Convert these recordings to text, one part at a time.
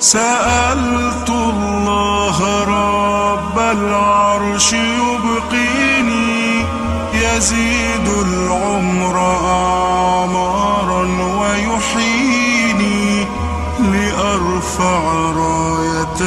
سألت الله رب العرش يبقيني يزيد العمر أعمارا ويحييني لأرفع راية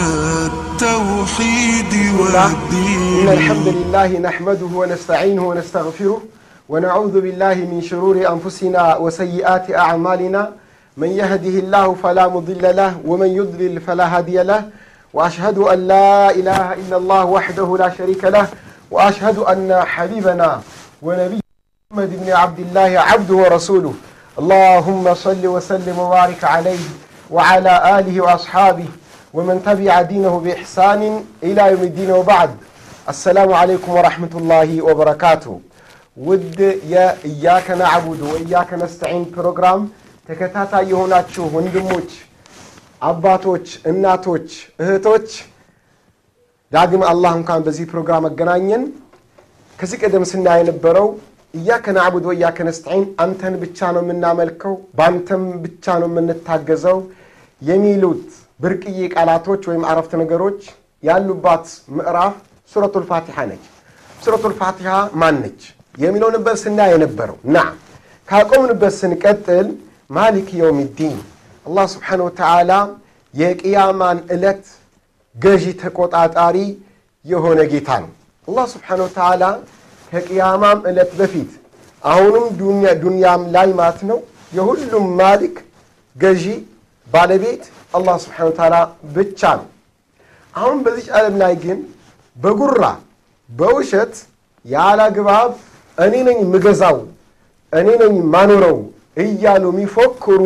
التوحيد إن الحمد والدين لله نحمده ونستعينه ونستغفره ونعوذ بالله من شرور أنفسنا وسيئات أعمالنا من يهده الله فلا مضل له ومن يضلل فلا هادي له وأشهد أن لا إله إلا الله وحده لا شريك له وأشهد أن حبيبنا ونبينا محمد بن عبد الله عبده ورسوله. اللهم صل وسلم وبارك عليه وعلى آله وأصحابه ومن تبع دينه بإحسان إلى يوم الدين وبعد. السلام عليكم ورحمة الله وبركاته. ود يا إياك نعبد وإياك نستعين بروجرام ተከታታይ የሆናችሁ ወንድሞች፣ አባቶች፣ እናቶች፣ እህቶች ዳግም አላህ እንኳን በዚህ ፕሮግራም አገናኘን። ከዚህ ቀደም ስናይ የነበረው እያከ ናዕቡድ ወእያከ ነስተዒን አንተን ብቻ ነው የምናመልከው፣ በአንተም ብቻ ነው የምንታገዘው የሚሉት ብርቅዬ ቃላቶች ወይም አረፍተ ነገሮች ያሉባት ምዕራፍ ሱረቱል ፋቲሓ ነች። ሱረቱል ፋቲሓ ማን ነች የሚለው ነበር ስናይ የነበረው። ናም ካቆምንበት ስንቀጥል ማሊክ የውም ዲን አላህ ስብሓነሁ ወተዓላ የቅያማን ዕለት ገዢ ተቆጣጣሪ የሆነ ጌታ ነው። አላህ ስብሓነሁ ወተዓላ ከቅያማም ዕለት በፊት አሁንም ዱንያም ላይ ማለት ነው የሁሉም ማሊክ ገዢ ባለቤት አላህ ስብሓነሁ ወተዓላ ብቻ ነው። አሁን በዚች ዓለም ላይ ግን በጉራ በውሸት ያለ አግባብ እኔ ነኝ ምገዛው እኔ ነኝ ማኖረው እያሉ የሚፎክሩ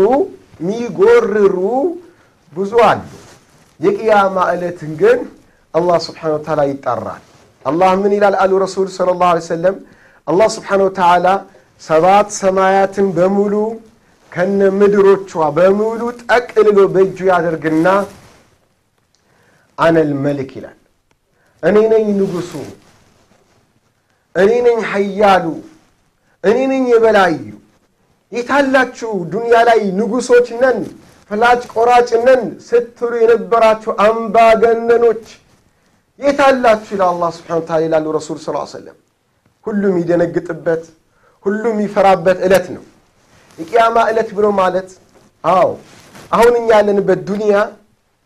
የሚጎርሩ ብዙ አሉ። የቅያማ ዕለትን ግን አላህ ስብሓነሁ ወተዓላ ይጠራል። አላህ ምን ይላል አሉ ረሱል ሰለላሁ ዐለይሂ ወሰለም አላህ ስብሓነሁ ወተዓላ ሰባት ሰማያትን በሙሉ ከነ ምድሮቿ በሙሉ ጠቅልሎ በእጁ ያደርግና አነል መልክ ይላል። እኔ ነኝ ንጉሱ፣ እኔ ነኝ ሀያሉ፣ እኔ ነኝ የበላዩ። የታላችሁ ዱንያ ላይ ንጉሶች ነን፣ ፍላጭ ቆራጭ ነን ስትሉ የነበራችሁ አምባገነኖች የታላችሁ ይላል አላህ ስብሓነሁ ወተዓላ ይላሉ ረሱል ስ ሰለም። ሁሉም የሚደነግጥበት ሁሉም የሚፈራበት ዕለት ነው የቅያማ ዕለት ብሎ ማለት አዎ አሁን እኛ ያለንበት ዱንያ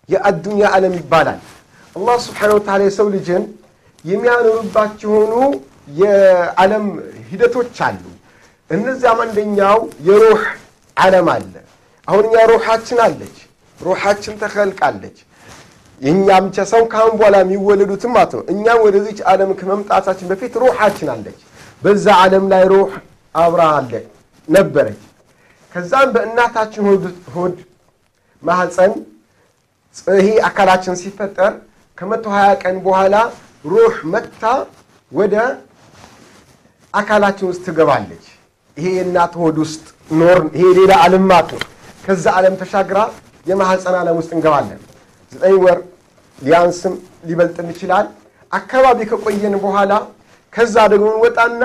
የአዱንያ ዓለም ይባላል። አላህ ስብሓነሁ ወተዓላ የሰው ልጅን የሚያኖሩባቸው የሆኑ የዓለም ሂደቶች አሉ። እነዚያም አንደኛው የሩህ ዓለም አለ። አሁን እኛ ሩሓችን አለች፣ ሩሓችን ተኸልቃለች። የእኛ ብቻ ሰው ከአሁን በኋላ የሚወለዱትም ማለት ነው። እኛም ወደዚች ዓለም ከመምጣታችን በፊት ሩሓችን አለች። በዛ ዓለም ላይ ሩህ አብራ አለ ነበረች። ከዛም በእናታችን ሆድ ማህፀን ይሄ አካላችን ሲፈጠር ከመቶ ሀያ ቀን በኋላ ሩህ መጥታ ወደ አካላችን ውስጥ ትገባለች። ይሄ የእናት ሆድ ውስጥ ኖር ይሄ ሌላ ዓለም ማለት ከዛ ዓለም ተሻግራ የማህፀን ዓለም ውስጥ እንገባለን። ዘጠኝ ወር ሊያንስም ሊበልጥም ይችላል። አካባቢ ከቆየን በኋላ ከዛ ደግሞ እንወጣና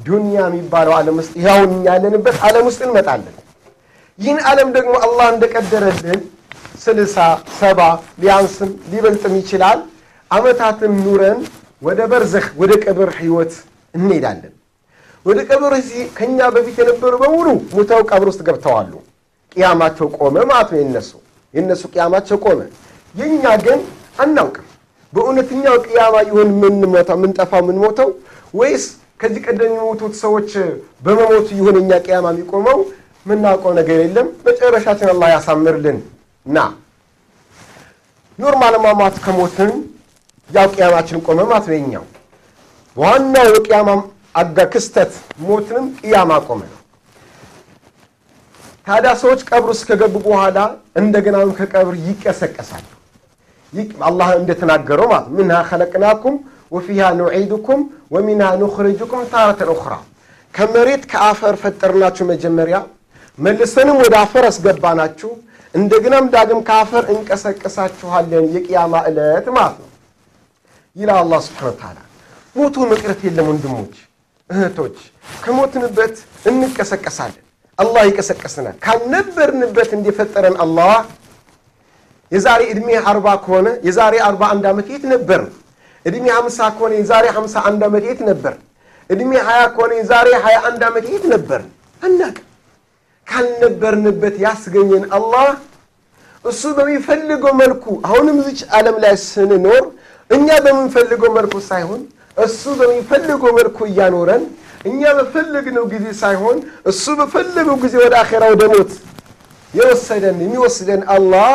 ዱንያ የሚባለው ዓለም ውስጥ ይኸውን ያለንበት ዓለም ውስጥ እንመጣለን። ይህን ዓለም ደግሞ አላህ እንደቀደረልን ስልሳ ሰባ ሊያንስም ሊበልጥም ይችላል። ዓመታትን ኑረን ወደ በርዘኽ ወደ ቀብር ህይወት እንሄዳለን። ወደ ቀብር ከኛ በፊት የነበሩ በሙሉ ሙተው ቀብር ውስጥ ገብተዋሉ። ቅያማቸው ቆመ ማለት ነው። የነሱ የነሱ ቅያማቸው ቆመ። የእኛ ግን አናውቅም። በእውነተኛው ቅያማ ይሆን የምንሞተው የምንጠፋው የምንሞተው ወይስ ከዚህ ቀደም የሞቱት ሰዎች በመሞቱ ይሁን የኛ ቅያማ የሚቆመው የምናውቀው ነገር የለም። መጨረሻችን አላህ ያሳምርልን። ና normal ማማት ከሞትን ያው ቅያማችን ቆመ ማለት ነው። የኛው ዋናው የቅያማ አጋ ክስተት ሞትንም ቅያማ ቆመ ታዲያ ሰዎች ቀብር ውስጥ ከገቡ በኋላ እንደገናም ከቀብር ይቀሰቀሳሉ። አላህ እንደተናገረው ማለት ምንሃ ኸለቅናኩም ወፊሃ ኑዒዱኩም ወሚንሃ ኑኽሪጁኩም ታረተን ኡኽራ ከመሬት ከአፈር ፈጠርናችሁ መጀመሪያ መልሰንም ወደ አፈር አስገባናችሁ እንደገናም ዳግም ከአፈር እንቀሰቅሳችኋለን የቅያማ ዕለት ማለት ነው ይላል አላህ ስብሓነሁ ወተዓላ። ሞቱ መቅረት የለም ወንድሞች እህቶች፣ ከሞትንበት እንቀሰቀሳለን። አላህ ይቀሰቀስናል። ካልነበርንበት እንዲፈጠረን አላህ የዛሬ ዕድሜ አርባ ከሆነ የዛሬ አርባ አንድ ዓመት የት ነበር? ዕድሜ ሀምሳ ከሆነ የዛሬ ሀምሳ አንድ ዓመት የት ነበር? ዕድሜ ሀያ ከሆነ የዛሬ ሀያ አንድ ዓመት የት ነበር? አናውቅም። ካልነበርንበት ያስገኘን አላህ እሱ በሚፈልገው መልኩ አሁንም ዝች ዓለም ላይ ስንኖር እኛ በምንፈልገው መልኩ ሳይሆን እሱ በሚፈልገው መልኩ እያኖረን እኛ በፈለግነው ጊዜ ሳይሆን እሱ በፈለገው ጊዜ ወደ አኼራ ወደ ሞት የወሰደን የሚወስደን አላህ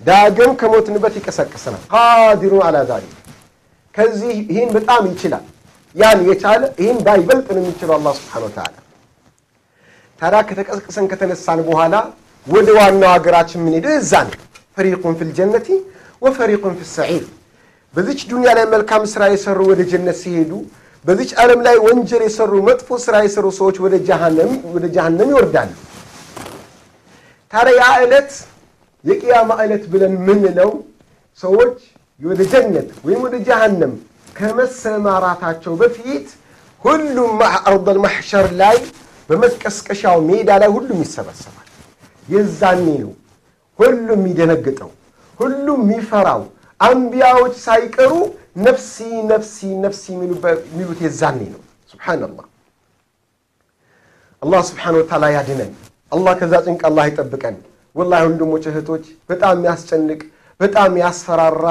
ዳግም ከሞትንበት ይቀሰቅሰናል። ቃዲሩን አላ ዛሊክ ከዚህ ይህን በጣም ይችላል። ያን የቻለ ይህን ባይበልጥ ነው የሚችለው አላህ ስብሓነሁ ወተዓላ። ታዲያ ከተቀስቅሰን ከተነሳን በኋላ ወደ ዋናው ሀገራችን ምን ሄደው እዛ ነው። ፈሪቁን ፊል ጀነቲ ወፈሪቁን ፊ ሰዒር። በዚች ዱንያ ላይ መልካም ስራ የሰሩ ወደ ጀነት ሲሄዱ፣ በዚች ዓለም ላይ ወንጀል የሰሩ መጥፎ ስራ የሰሩ ሰዎች ወደ ጀሃነም ይወርዳሉ። ታዲያ ያ ዕለት የቅያማ ዕለት ብለን ምንለው ሰዎች ወደ ጀነት ወይም ወደ ጀሃነም ከመሰማራታቸው በፊት ሁሉም አርደል ማሕሸር ላይ በመቀስቀሻው ሜዳ ላይ ሁሉም ይሰበሰባል። የዛኔ ነው ሁሉም የሚደነግጠው፣ ሁሉም የሚፈራው፣ አንቢያዎች ሳይቀሩ ነፍሲ ነፍሲ ነፍሲ የሚሉት የዛኔ ነው። ሱብሓነላህ። አላህ ስብሓነሁ ወተዓላ ያድነን። አላህ ከዛ ጭንቅ አላህ ይጠብቀን። ወላሂ ወንድሞች እህቶች፣ በጣም የሚያስጨንቅ በጣም ያስፈራራ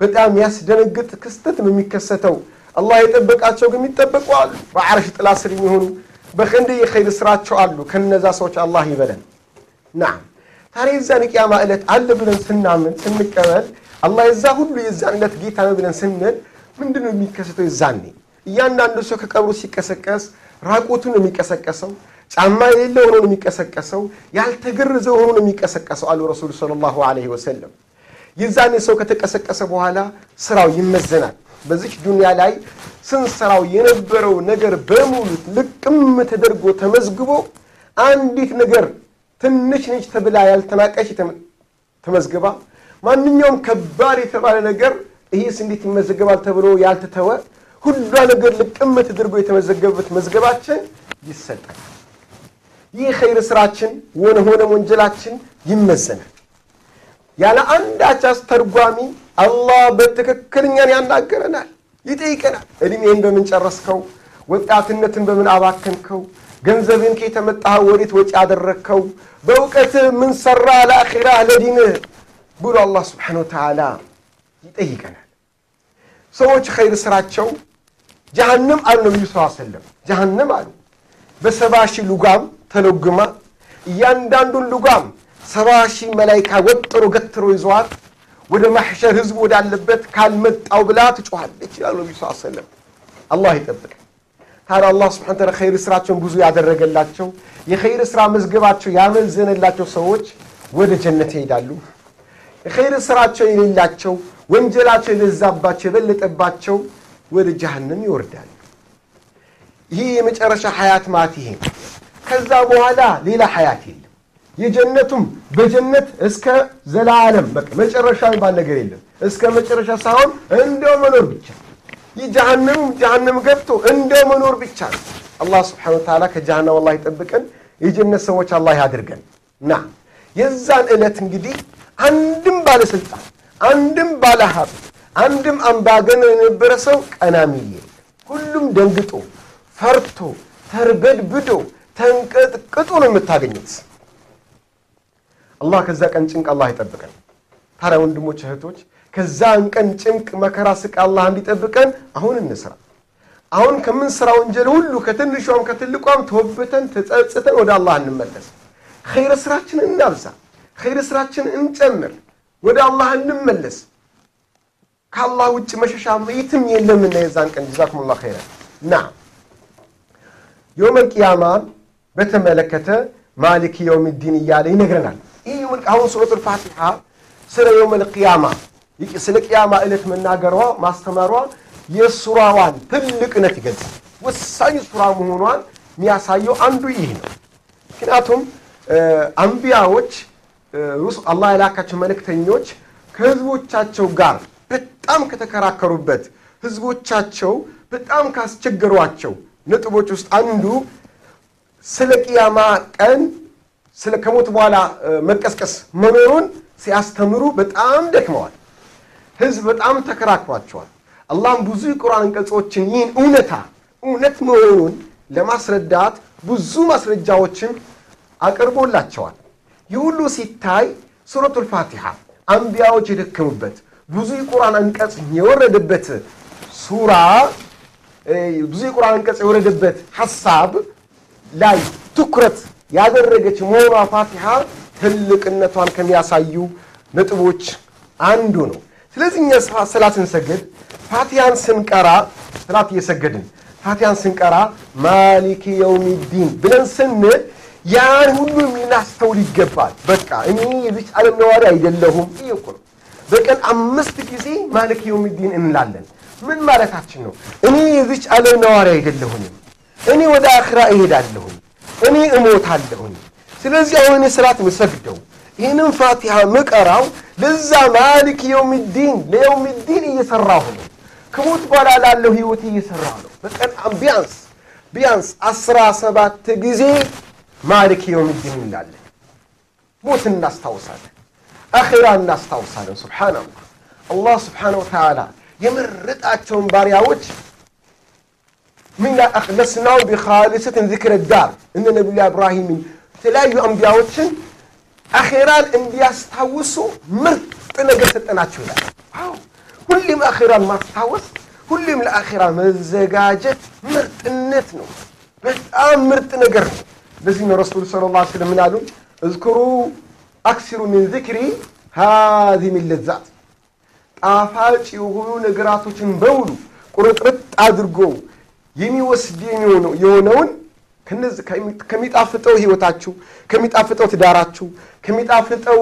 በጣም ያስደነግጥ ክስተት ነው የሚከሰተው። አላህ የጠበቃቸው ግን የሚጠበቁ አሉ። በዓርሽ ጥላ ስር የሚሆኑ በክንድ የኸይር ስራቸው አሉ። ከነዛ ሰዎች አላህ ይበለን። ናም ታዲያ የዛን ቅያማ ዕለት አለ ብለን ስናምን ስንቀበል አላህ የዛ ሁሉ የዛን ዕለት ጌታ ነው ብለን ስንል ምንድን ነው የሚከሰተው? የዛኔ እያንዳንዱ ሰው ከቀብሩ ሲቀሰቀስ ራቁቱን ነው የሚቀሰቀሰው። ጫማ የሌለ ሆኖ ነው የሚቀሰቀሰው። ያልተገረዘ ሆኖ ነው የሚቀሰቀሰው አሉ ረሱሉ ሰለላሁ ዐለይሂ ወሰለም። የዛኔ ሰው ከተቀሰቀሰ በኋላ ስራው ይመዘናል። በዚች ዱንያ ላይ ስንሰራው የነበረው ነገር በሙሉ ልቅም ተደርጎ ተመዝግቦ አንዲት ነገር ትንሽ ነች ተብላ ያልተናቀች ተመዝግባ ማንኛውም ከባድ የተባለ ነገር ይሄስ እንዴት ይመዘገባል ተብሎ ያልተተወ ሁሏ ነገር ልቅም ተደርጎ የተመዘገበበት መዝገባችን ይሰጣል። ይህ ኸይር ስራችን ሆነ ሆነ ወንጀላችን ይመዘናል። ያለ አንዳች አስተርጓሚ አላህ በትክክልኛን ያናገረናል፣ ይጠይቀናል። እድሜህን በምን ጨረስከው? ወጣትነትን በምን አባከንከው? ገንዘብን ከየት መጣኸው? ወዴት ወጪ አደረግከው? በእውቀትህ ምን ሰራ ለአኺራህ ለዲንህ ብሎ አላህ ስብሓነሁ ወተዓላ ይጠይቀናል። ሰዎች ኸይር ስራቸው ጀሃንም አሉ ነቢዩ ስ ሰለም ጀሃንም አሉ በሰባ ሺህ ሉጋም ተለጉማ እያንዳንዱን ሉጋም ሰባ ሺህ መላይካ ወጥሮ ገትሮ ይዘዋት ወደ ማሕሸር ህዝቡ ወዳለበት ካልመጣው ብላ ትጮኋለች ይላሉ ነቢዩ ስ ሰለም። አላህ ይጠብቅ። ታዲያ አላህ ስብሓነ ተዓላ ኸይር ስራቸውን ብዙ ያደረገላቸው የኸይር ስራ መዝገባቸው ያመዘነላቸው ሰዎች ወደ ጀነት ይሄዳሉ። የኸይር ስራቸው የሌላቸው ወንጀላቸው የበዛባቸው የበለጠባቸው ወደ ጀሃነም ይወርዳሉ። ይህ የመጨረሻ ሀያት ማለት ይሄ ከዛ በኋላ ሌላ ሀያት የለም። የጀነቱም በጀነት እስከ ዘላለም በቃ መጨረሻ የሚባል ነገር የለም። እስከ መጨረሻ ሳይሆን እንደው መኖር ብቻ። ይህ ጀሃነሙም ጀሃነም ገብቶ እንደው መኖር ብቻ ነው። አላህ ስብሓነሁ ወተዓላ ከጀሃነም አላህ ይጠብቀን፣ የጀነት ሰዎች አላህ ያድርገን። ና የዛን ዕለት እንግዲህ አንድም ባለስልጣን፣ አንድም ባለሀብት፣ አንድም አምባገነን የነበረ ሰው ቀና ሚል የለም። ሁሉም ደንግጦ ፈርቶ ተርበድብዶ ተንቀጥቅጦ ነው የምታገኙት። አላህ ከዛ ቀን ጭንቅ አላህ ይጠብቀን። ታዲያ ወንድሞች እህቶች፣ ከዛን ቀን ጭንቅ መከራ ስቃ አላህ እንዲጠብቀን አሁን እንስራ። አሁን ከምንስራ ወንጀል ሁሉ ከትንሿም ከትልቋም ተወብተን ተጸጽተን ወደ አላህ እንመለስ። ኸይረ ስራችን እናብዛ፣ ኸይረ ስራችን እንጨምር፣ ወደ አላህ እንመለስ። ከአላህ ውጭ መሸሻ የትም የለምና የዛን ቀን ጀዛኩሙላህ ኸይረን ና የውመል ቂያማን በተመለከተ ማሊክ የውም ዲን እያለ ይነግረናል። ይህ አሁን ሱረቱል ፋቲሓ ስለ የውመል ቂያማ ስለ ቂያማ ዕለት መናገሯ ማስተማሯ የሱራዋን ትልቅነት ይገልጻል። ወሳኝ ሱራ መሆኗን የሚያሳየው አንዱ ይህ ነው። ምክንያቱም አንቢያዎች አላህ የላካቸው መልእክተኞች ከህዝቦቻቸው ጋር በጣም ከተከራከሩበት ህዝቦቻቸው በጣም ካስቸገሯቸው ነጥቦች ውስጥ አንዱ ስለ ቅያማ ቀን ስለ ከሞት በኋላ መቀስቀስ መኖሩን ሲያስተምሩ በጣም ደክመዋል። ህዝብ በጣም ተከራክሯቸዋል። አላህም ብዙ የቁርአን አንቀጾችን ይህን እውነታ እውነት መሆኑን ለማስረዳት ብዙ ማስረጃዎችን አቅርቦላቸዋል። ይህ ሁሉ ሲታይ ሱረቱል ፋቲሓ አንቢያዎች የደከሙበት ብዙ የቁርአን አንቀጽ የወረደበት ሱራ ብዙ የቁርአን አንቀጽ የወረደበት ሐሳብ ላይ ትኩረት ያደረገች መሆኗ ፋቲሓ ትልቅነቷን ከሚያሳዩ ነጥቦች አንዱ ነው። ስለዚህ እኛ ሰላት ስንሰግድ ፋቲሃን ስንቀራ ሰላት እየሰገድን ፋቲሃን ስንቀራ ማሊክ የውሚዲን ብለን ስንል ያን ሁሉ ልናስተውል ይገባል። በቃ እኔ የዚች ዓለም ነዋሪ አይደለሁም። እኮ ነው። በቀን አምስት ጊዜ ማሊክ የውሚዲን እንላለን። ምን ማለታችን ነው? እኔ የዚች ዓለም ነዋሪ አይደለሁኝም። እኔ ወደ አኽራ እሄዳለሁኝ። እኔ እሞታለሁኝ። ስለዚህ አሁን ሰላት ምሰግደው ይህንም ፋቲሃ ምቀራው ለዛ ማሊክ የውሚዲን ለየውሚዲን እየሰራሁ ነው። ከሞት በኋላ ላለው ህይወት እየሰራሁ ነው። በቀን ቢያንስ ቢያንስ አስራ ሰባት ጊዜ ማሊክ የውሚዲን እንላለን። ሞት እናስታውሳለን። አኼራ እናስታውሳለን። ሱብሓነላህ አላህ ስብሓነሁ ወተዓላ የመረጣቸውን ባሪያዎች ሚና አክለስናው ቢኻሊሰትን ዚክረ ዳር እነ ነቢዩላህ ኢብራሂምን የተለያዩ አንቢያዎችን አኼራን እንዲያስታውሱ ምርጥ ነገር ሰጠናቸው ይላል። አዎ ሁሌም አኼራን ማስታወስ፣ ሁሌም ለአኼራ መዘጋጀት ምርጥነት ነው። በጣም ምርጥ ነገር ነው። ለዚህ ነው ረሱል ሰለላሁ ዐለይሂ ወሰለም ምን አሉ? እዝኩሩ አክሲሩ ሚን ዚክሪ ሚን ለዛት ጣፋጭ የሆኑ ነገራቶችን በሙሉ ቁርጥርጥ አድርጎ የሚወስድ የሆነውን ከሚጣፍጠው ህይወታችሁ፣ ከሚጣፍጠው ትዳራችሁ፣ ከሚጣፍጠው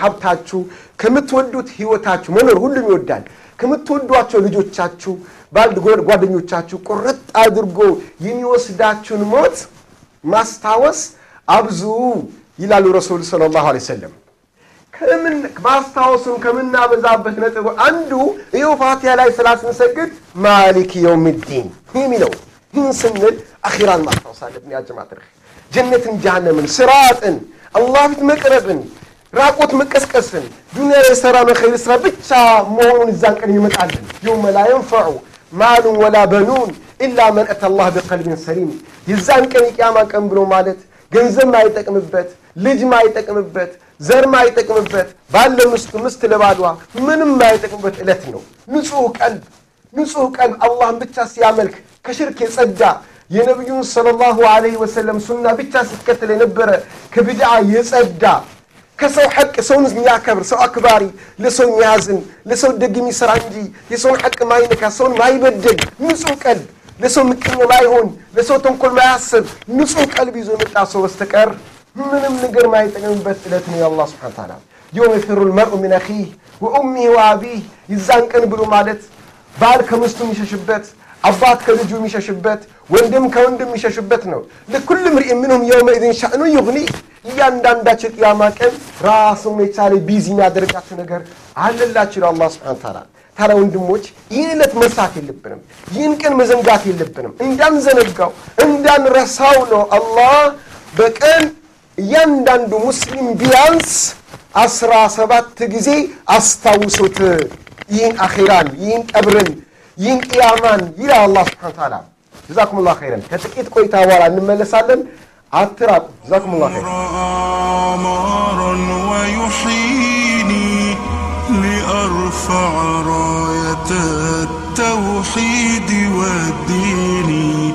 ሀብታችሁ፣ ከምትወዱት ህይወታችሁ መኖር ሁሉም ይወዳል። ከምትወዷቸው ልጆቻችሁ፣ ባልድ ጓደኞቻችሁ ቁርጥ አድርጎ የሚወስዳችሁን ሞት ማስታወስ አብዙ ይላሉ ረሱል ሰለላሁ ዐለይሂ ወሰለም። ከምን ማስታወሱን ከምናበዛበት ነጥብ አንዱ ይኸው ፋቲያ ላይ ሰላት ስንሰግድ ማሊክ የውሚዲን የሚለው ይህን ስንል አኺራን ማስታወስ አለብን። ያ ጀማዓ ጀነትን፣ ጀሃነምን፣ ስራጥን፣ አላህ ፊት መቅረብን፣ ራቆት መቀስቀስን፣ ዱንያ ላይ የሰራነው ኸይር ስራ ብቻ መሆኑን እዛን ቀን ይመጣልን። የውመ ላ የንፈዑ ማሉን ወላ በኑን ኢላ መን አተ አላህ ቢቀልቢን ሰሊም። የዛን ቀን የቅያማ ቀን ብሎ ማለት ገንዘብ ማይጠቅምበት፣ ልጅ ማይጠቅምበት፣ ዘር ማይጠቅምበት፣ ባለ ምስቱ ምስት ለባሏ ምንም ማይጠቅምበት ዕለት ነው። ንጹሕ ቀልብ ንጹሕ ቀልብ አላህን ብቻ ሲያመልክ ከሽርክ የጸዳ የነቢዩን ሰለላሁ ዐለይሂ ወሰለም ሱና ብቻ ሲከተል የነበረ ከቢድዓ የጸዳ ከሰው ሐቅ ሰውን የሚያከብር ሰው አክባሪ፣ ለሰው የሚያዝን ለሰው ደግ የሚሰራ እንጂ የሰውን ሐቅ ማይነካ ሰውን ማይበደል ንጹሕ ቀልብ ለሰው ምቀኛ ማይሆን ለሰው ተንኮል ማያስብ ንጹሕ ቀልብ ይዞ የመጣ ሰው በስተቀር ምንም ነገር ማይጠቅምበት ዕለት ነው የአላህ ስብሐነ ወተዓላ የውመ የፊሩ ልመርኡ ሚን አኺህ ወኡሚህ ወአቢህ ይዛን ቀን ብሎ ማለት ባል ከሚስቱ የሚሸሽበት አባት ከልጁ የሚሸሽበት ወንድም ከወንድም የሚሸሽበት ነው። ለኩል ምርእ ምንሁም የውመኢዝን ሻእኑ ዩግኒ እያንዳንዳቸው ቅያማ ቀን ራሱን የቻለ ቢዚ የሚያደርጋቸው ነገር አለላቸው ይላል አላህ ሱብሓነሁ ወተዓላ። ታዲያ ወንድሞች ይህን ዕለት መርሳት የለብንም። ይህን ቀን መዘንጋት የለብንም። እንዳንዘነጋው እንዳንረሳው ነው አላህ በቀን እያንዳንዱ ሙስሊም ቢያንስ አስራ ሰባት ጊዜ አስታውሱት። ይህን አኼራን፣ ይህን ቀብርን፣ ይህን ቅያማን ይላል አላህ ሱብሓነሁ ወተዓላ። ጀዛኩም ላሁ ኸይረን። ከጥቂት ቆይታ በኋላ እንመለሳለን። አትራቁ። ጀዛኩም ላሁ ኸይረን لأرفع راية التوحيد والدين.